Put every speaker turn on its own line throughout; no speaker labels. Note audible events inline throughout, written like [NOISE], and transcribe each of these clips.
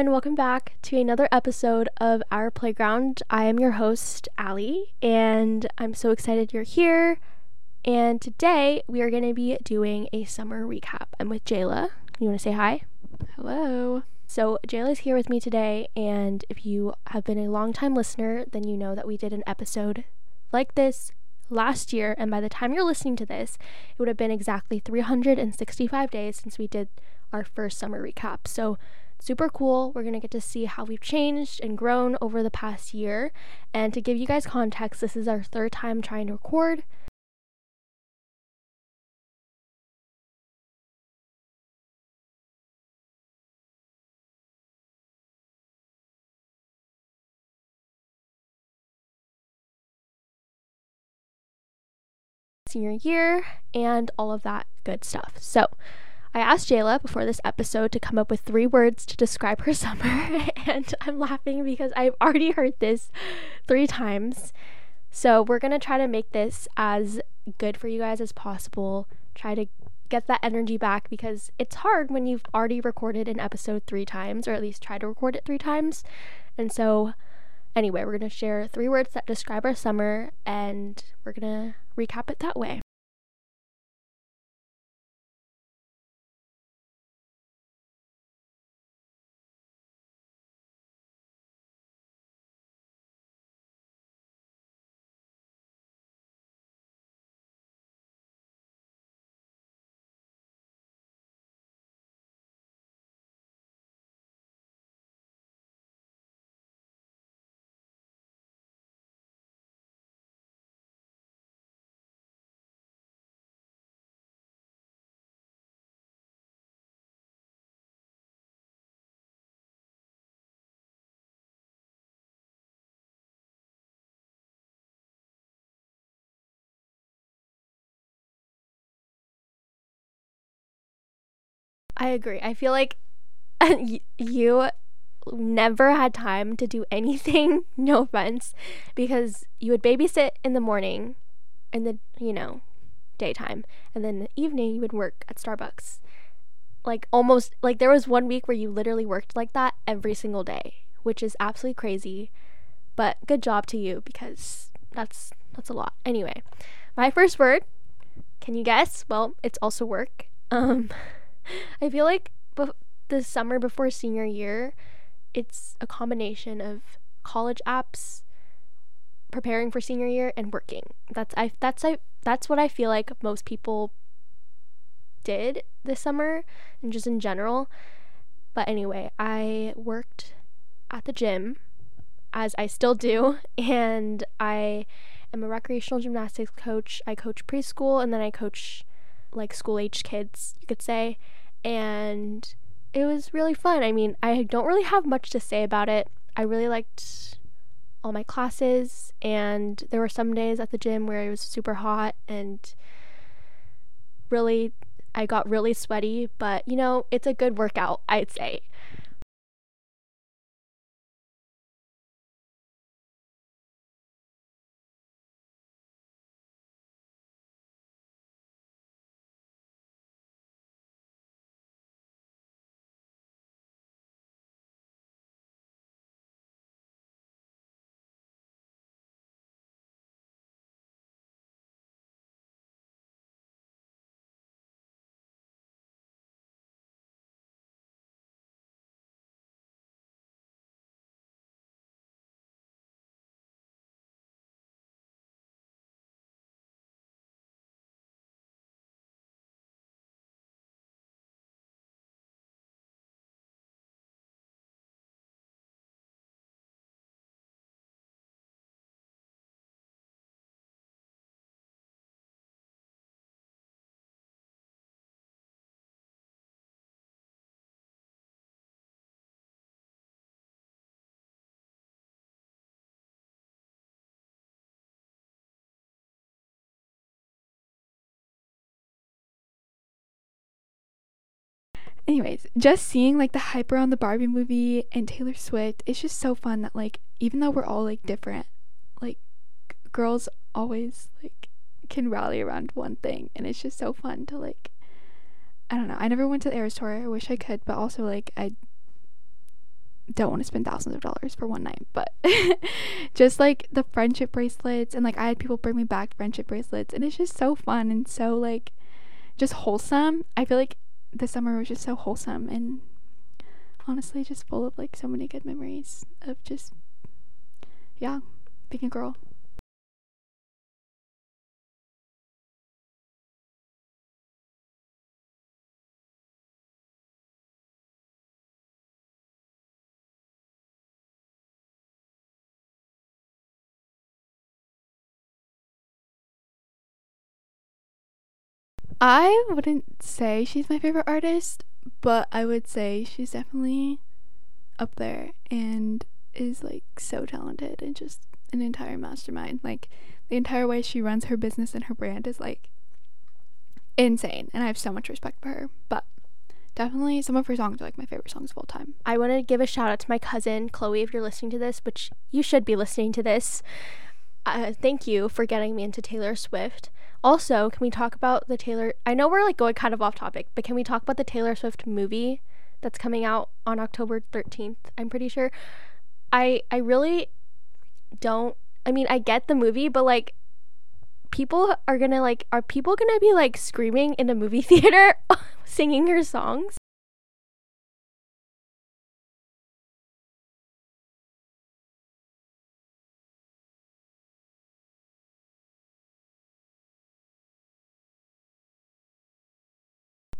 everyone. Welcome back to another episode of Our Playground. I am your host, Ally, and I'm so excited you're here. And today we are going to be doing a summer recap. I'm with Jaylah. You want to say hi?
Hello.
So, Jaylah's here with me today, and if you have been a long time listener, then you know that we did an episode like this last year. And by the time you're listening to this, it would have been exactly 365 days since we did our first summer recap. So, super cool. We're going to get to see how we've changed and grown over the past year. And to give you guys context, this is our third time trying to record. Senior year and all of that good stuff. So, I asked Jaylah before this episode to come up with three words to describe her [LAUGHS] summer, and I'm laughing because I've already heard this three times. So, we're going to try to make this as good for you guys as possible. Try to get that energy back because it's hard when you've already recorded an episode three times, or at least try to record it three times. And so, anyway, we're going to share three words that describe our summer, and we're going to recap it that way. I agree. I feel like [LAUGHS] you never had time to do [LAUGHS] anything, no offense, because you would babysit in the morning in the, you know, daytime, and then in the evening you would work at Starbucks. Like almost like there was one week where you literally worked like that every single day, which is absolutely crazy. But good job to you because that's that's a lot. Anyway, my first word, can you guess? Well, it's also work. Um [LAUGHS] I feel like the summer before senior year, it's a combination of college apps, preparing for senior year, and working. That's I that's I that's what I feel like most people did this summer and just in general. But anyway, I worked at the gym as I still do, [LAUGHS] and I am a recreational gymnastics coach. I coach preschool and then I coach like school age kids, you could say. And it was really fun. I mean, I don't really have much to say about it. I really liked all my classes, and there were some days at the gym where it was super hot and really, I got really sweaty, but you know, it's a good workout, I'd say.
Anyways, just seeing like the hype around the Barbie movie and Taylor Swift, it's just so fun that like even though we're all like different, like girls always like can rally around one thing and it's just so fun to like I don't know. I never went to the Eras tour. I wish I could, but also like I don't want to spend thousands of dollars for one night, but [LAUGHS] just like the friendship bracelets and like I had people bring me back friendship bracelets and it's just so fun and so like just wholesome. I feel like the summer was just so wholesome and honestly just full of like so many good memories of just yeah, being a girl. I wouldn't say she's my favorite artist, but I would say she's definitely up there and is like so talented and just an entire mastermind. Like the entire way she runs her business and her brand is like insane and I have so much respect for her. But definitely some of her songs are like my favorite songs of all time.
I want to give a shout out to my cousin Chloe if you're listening to this, which you should be listening to this. Uh, thank you for getting me into Taylor Swift. Also, can we talk about the Taylor? I know we're like going kind of off topic, but can we talk about the Taylor Swift movie that's coming out on October 13th? I'm pretty sure. I I really don't I mean, I get the movie, but like people are going to like are people going to be like screaming in a movie [LAUGHS] theater [LAUGHS] singing her songs?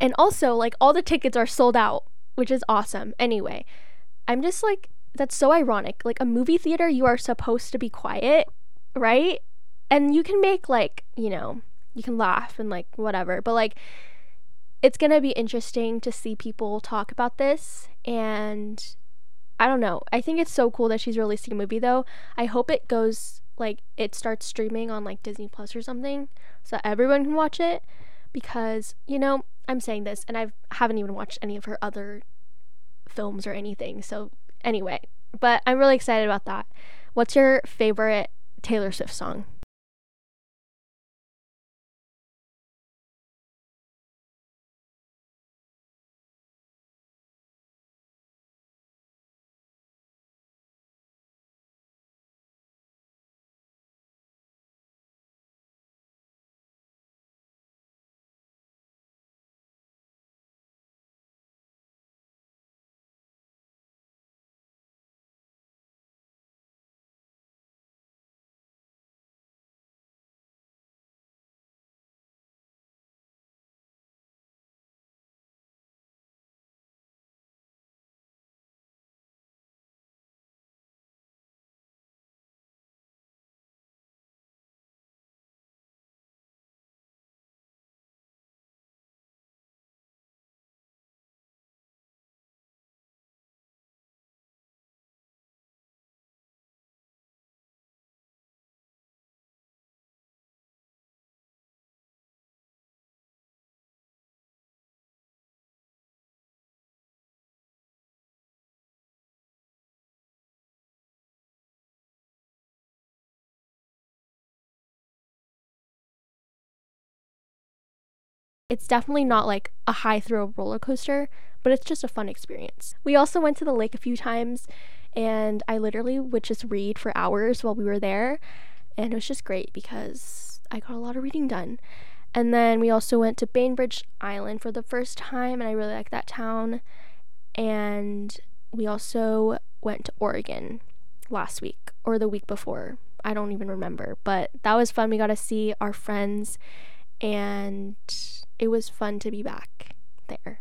And also, like, all the tickets are sold out, which is awesome. Anyway, I'm just like, that's so ironic. Like, a movie theater, you are supposed to be quiet, right? And you can make, like, you know, you can laugh and, like, whatever. But, like, it's going to be interesting to see people talk about this. And I don't know. I think it's so cool that she's releasing a movie, though. I hope it goes, like, it starts streaming on, like, Disney Plus or something so that everyone can watch it. Because, you know, I'm saying this and I haven't even watched any of her other films or anything. So, anyway, but I'm really excited about that. What's your favorite Taylor Swift song? It's definitely not like a high thrill roller coaster, but it's just a fun experience. We also went to the lake a few times and I literally would just read for hours while we were there. And it was just great because I got a lot of reading done. And then we also went to Bainbridge Island for the first time, and I really like that town. And we also went to Oregon last week or the week before. I don't even remember, but that was fun. We got to see our friends and it was fun to be back there.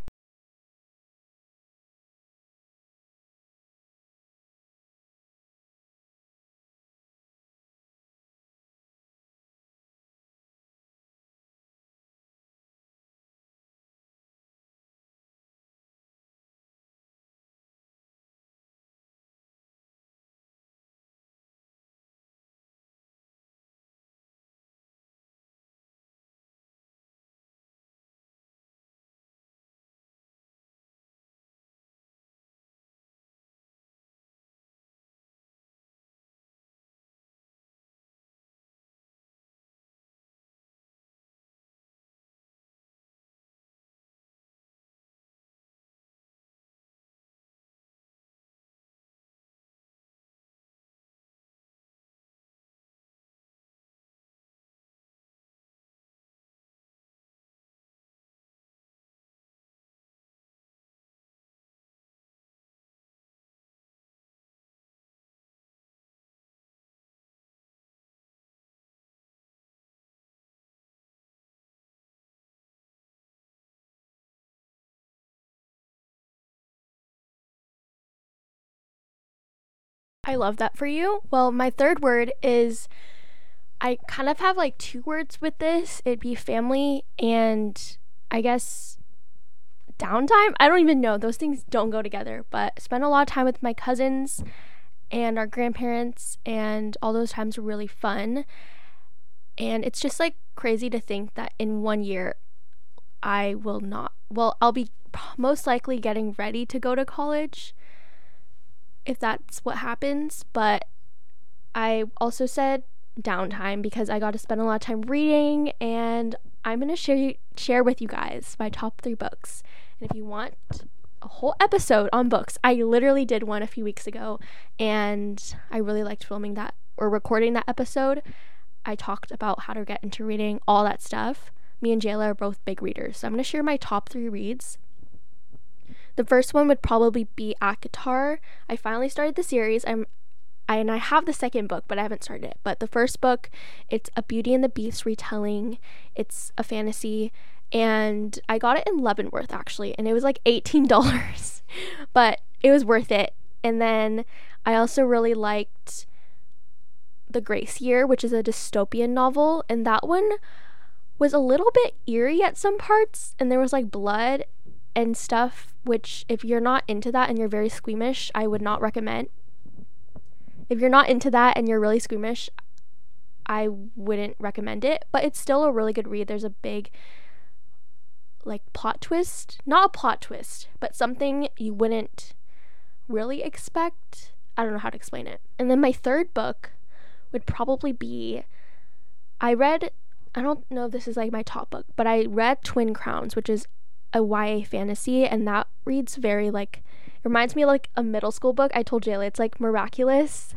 I love that for you. Well, my third word is I kind of have like two words with this. It'd be family and I guess downtime. I don't even know. Those things don't go together, but spend a lot of time with my cousins and our grandparents and all those times were really fun. And it's just like crazy to think that in one year I will not well, I'll be most likely getting ready to go to college if that's what happens, but I also said downtime because I got to spend a lot of time reading and I'm going to share you, share with you guys my top 3 books. And if you want a whole episode on books, I literally did one a few weeks ago and I really liked filming that or recording that episode. I talked about how to get into reading, all that stuff. Me and Jaylah are both big readers. So I'm going to share my top 3 reads. The first one would probably be ACOTAR. I finally started the series. I'm I, and I have the second book, but I haven't started it. But the first book, it's a Beauty and the Beast retelling. It's a fantasy, and I got it in Leavenworth actually, and it was like eighteen dollars, [LAUGHS] but it was worth it. And then I also really liked The Grace Year, which is a dystopian novel, and that one was a little bit eerie at some parts, and there was like blood and stuff, which if you're not into that and you're very squeamish, I would not recommend if you're not into that and you're really squeamish, I wouldn't recommend it, but it's still a really good read. There's a big like plot twist, not a plot twist, but something you wouldn't really expect. I don't know how to explain it. And then my third book would probably be I read I don't know if this is like my top book, but I read Twin Crowns, which is a YA fantasy and that reads very like reminds me like a middle school book. I told Jaylah it's like miraculous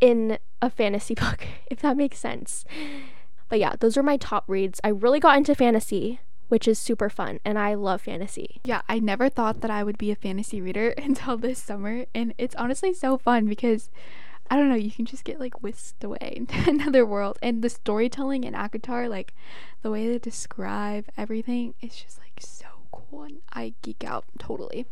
in a fantasy [LAUGHS] book, if that makes sense. But yeah, those are my top reads. I really got into fantasy, which is super fun, and I love fantasy.
Yeah, I never thought that I would be a fantasy reader [LAUGHS] until this summer, and it's honestly so fun because I don't know, you can just get like whisked away [LAUGHS] into another world. And the storytelling in ACOTAR, like the way they describe everything, is just like so cool and I geek out totally.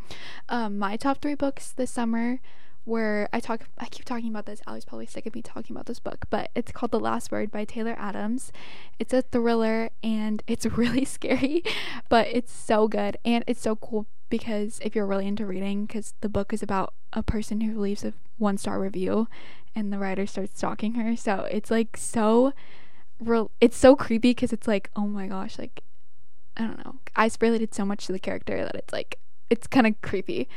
Um, my top three books this summer were I talk I keep talking about this. Ally's probably sick of me talking about this book, but it's called The Last Word by Taylor Adams. It's a thriller and [LAUGHS] it's really scary, but it's so good and it's so cool because if you're really into reading, because the book is about a person who leaves a one star review and the writer starts stalking her. So it's like so real. It's so creepy because it's like, oh my gosh, like I don't know. I related so much to the character that it's like it's kind of creepy.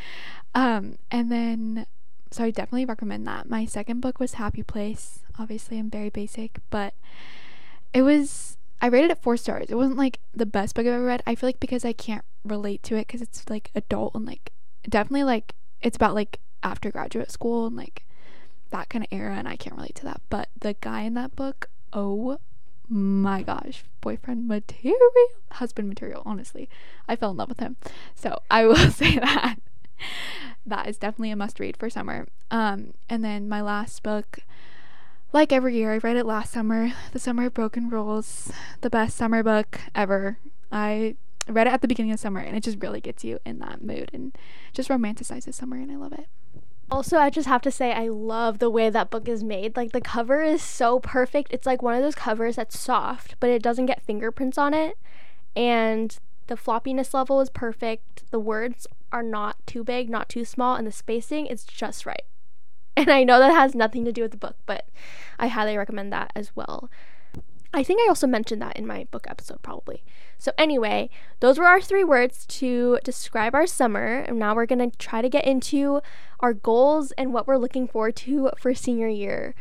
Um, and then so I definitely recommend that. My second book was Happy Place. Obviously, I'm very basic, but it was I rated it 4 stars. It wasn't like the best book I've ever read. I feel like because I can't relate to it cuz it's like adult and like definitely like it's about like after graduate school and like that kind of era and I can't relate to that. But the guy in that book, oh my gosh, boyfriend material, husband material, honestly. I fell in love with him. So I will [LAUGHS] say that. that is definitely a must read for summer. Um, and then my last book, like every year, I read it last summer, The Summer of Broken Rules, the best summer book ever. I read it at the beginning of summer and it just really gets you in that mood and just romanticizes summer and I love it.
Also, I just have to say, I love the way that book is made. Like, the cover is so perfect. It's like one of those covers that's soft, but it doesn't get fingerprints on it. And the floppiness level is perfect. The words are not too big, not too small, and the spacing is just right. [LAUGHS] And I know that has nothing to do with the book, but I highly recommend that as well. I think I also mentioned that in my book episode, probably. So, anyway, those were our three words to describe our summer. And now we're going to try to get into our goals and what we're looking forward to for senior year.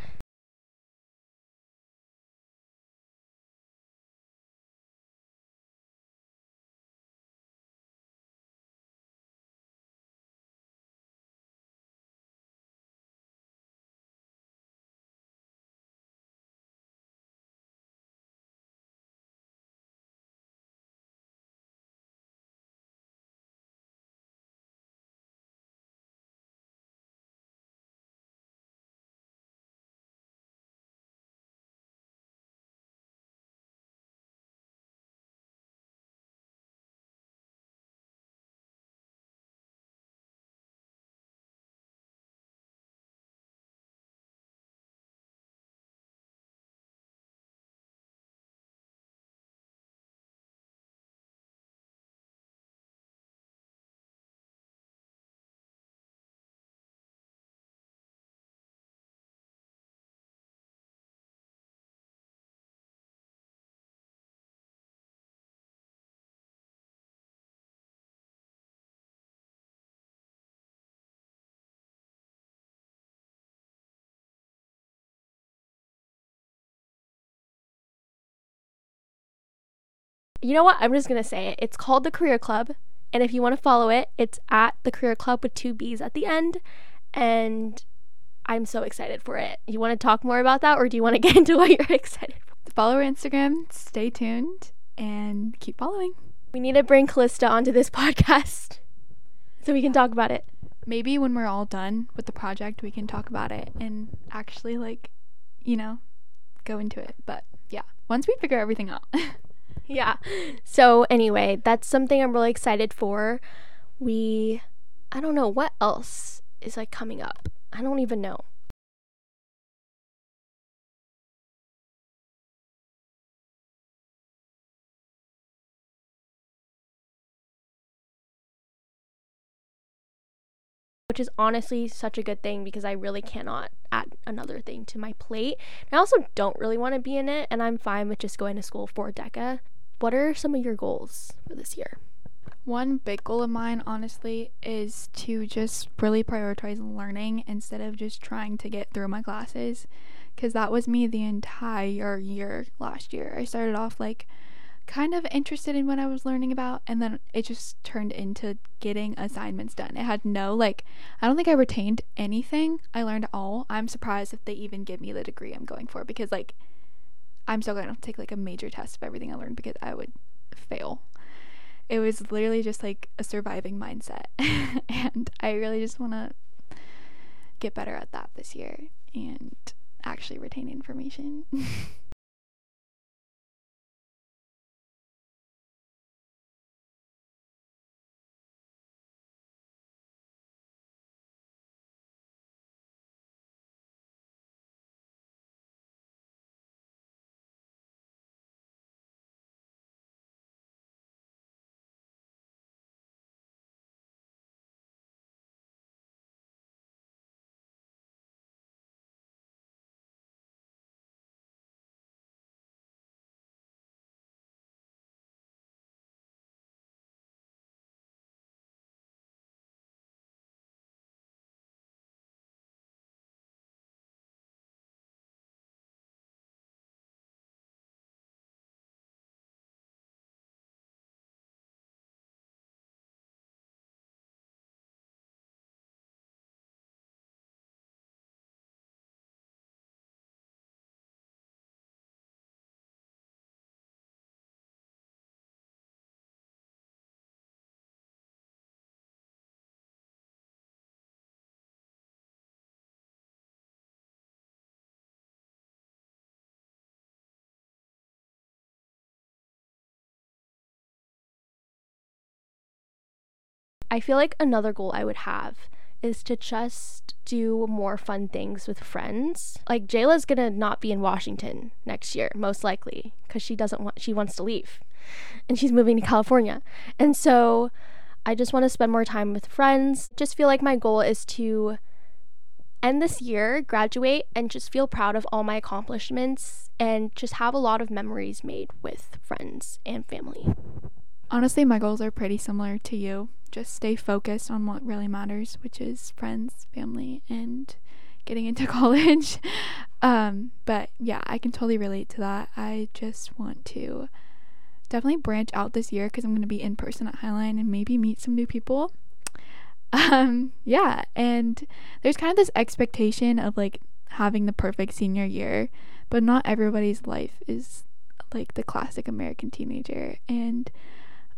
You know what? I'm just going to say it. It's called the Career Club. And if you want to follow it, it's at the Career Club with two B's at the end. And I'm so excited for it. You want to talk more about that or do you want to [LAUGHS] get into what you're excited for?
Follow our Instagram, stay tuned, and keep following.
We need to bring Callista onto this [LAUGHS] podcast so we can talk about it.
Maybe when we're all done with the project, we can talk about it and actually, like, you know, go into it. But yeah, once we figure everything out. [LAUGHS]
yeah. So, anyway, that's something I'm really excited for. We, I don't know, what else is like coming up? I don't even know. Which is honestly such a good thing because I really cannot add another thing to my plate. I also don't really want to be in it, and I'm fine with just going to school for DECA. What are some of your goals for this year?
One big goal of mine, honestly, is to just really prioritize learning instead of just trying to get through my classes. Because that was me the entire year last year. I started off like kind of interested in what I was learning about, and then it just turned into getting assignments done. It had no, like, I don't think I retained anything. I learned all. I'm surprised if they even give me the degree I'm going for because, like, I'm still going to take like a major test of everything I learned because I would fail. It was literally just like a surviving mindset. [LAUGHS] and I really just want to get better at that this year and actually retain information. [LAUGHS]
I feel like another goal I would have is to just do more fun things with friends. Like Jaylah's gonna not be in Washington next year, most likely, because she doesn't want she wants to leave, and she's moving to California. And so, I just want to spend more time with friends. Just feel like my goal is to end this year, graduate, and just feel proud of all my accomplishments, and just have a lot of memories made with friends and family.
Honestly, my goals are pretty similar to you just stay focused on what really matters, which is friends, family, and getting into [LAUGHS] college. um, but yeah, I can totally relate to that. I just want to definitely branch out this year because I'm going to be in person at Highline and maybe meet some new people. Um, yeah, and there's kind of this expectation of like having the perfect senior year, but not everybody's life is like the classic American teenager. And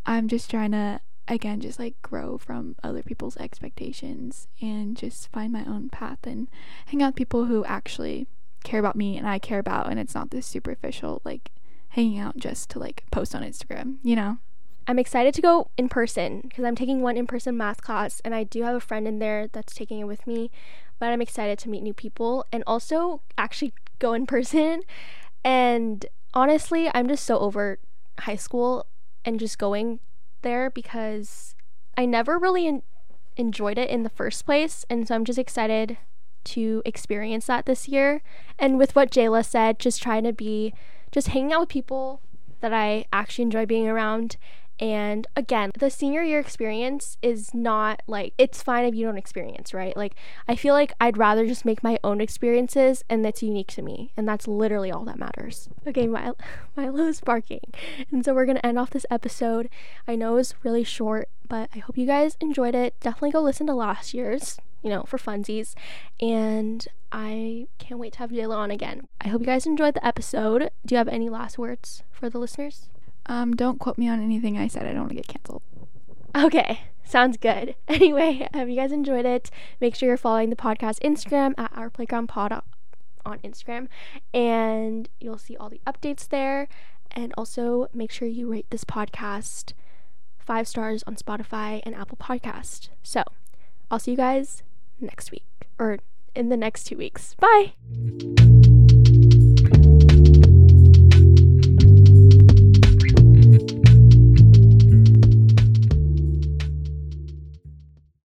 I'm just trying to again just like grow from other people's expectations and just find my own path and hang out with people who actually care about me and I care about and it's not this superficial like hanging out just to like post on Instagram, you know.
I'm excited to go in person because I'm taking one in person math class and I do have a friend in there that's taking it with me. But I'm excited to meet new people and also actually go in person. And honestly, I'm just so over high school and just going there because I never really en- enjoyed it in the first place. And so I'm just excited to experience that this year. And with what Jaylah said, just trying to be, just hanging out with people that I actually enjoy being around And again, the senior year experience is not like it's fine if you don't experience, right? Like I feel like I'd rather just make my own experiences and that's unique to me. And that's literally all that matters. Okay, Milo, [LAUGHS] Milo is barking. And so we're going to end off this episode. I know it's really short, but I hope you guys enjoyed it. Definitely go listen to last year's, you know, for funsies. And I can't wait to have Jaylah on again. I hope you guys enjoyed the episode. Do you have any last words for the listeners?
Um, don't quote me on anything I said. I don't want to get canceled.
Okay, sounds good. [LAUGHS] Anyway, have you guys enjoyed it? Make sure you're following the podcast Instagram at Our Playground Pod on Instagram, and you'll see all the updates there. And also make sure you rate this podcast five stars on Spotify and Apple Podcast. So I'll see you guys next week or in the next two weeks. Bye.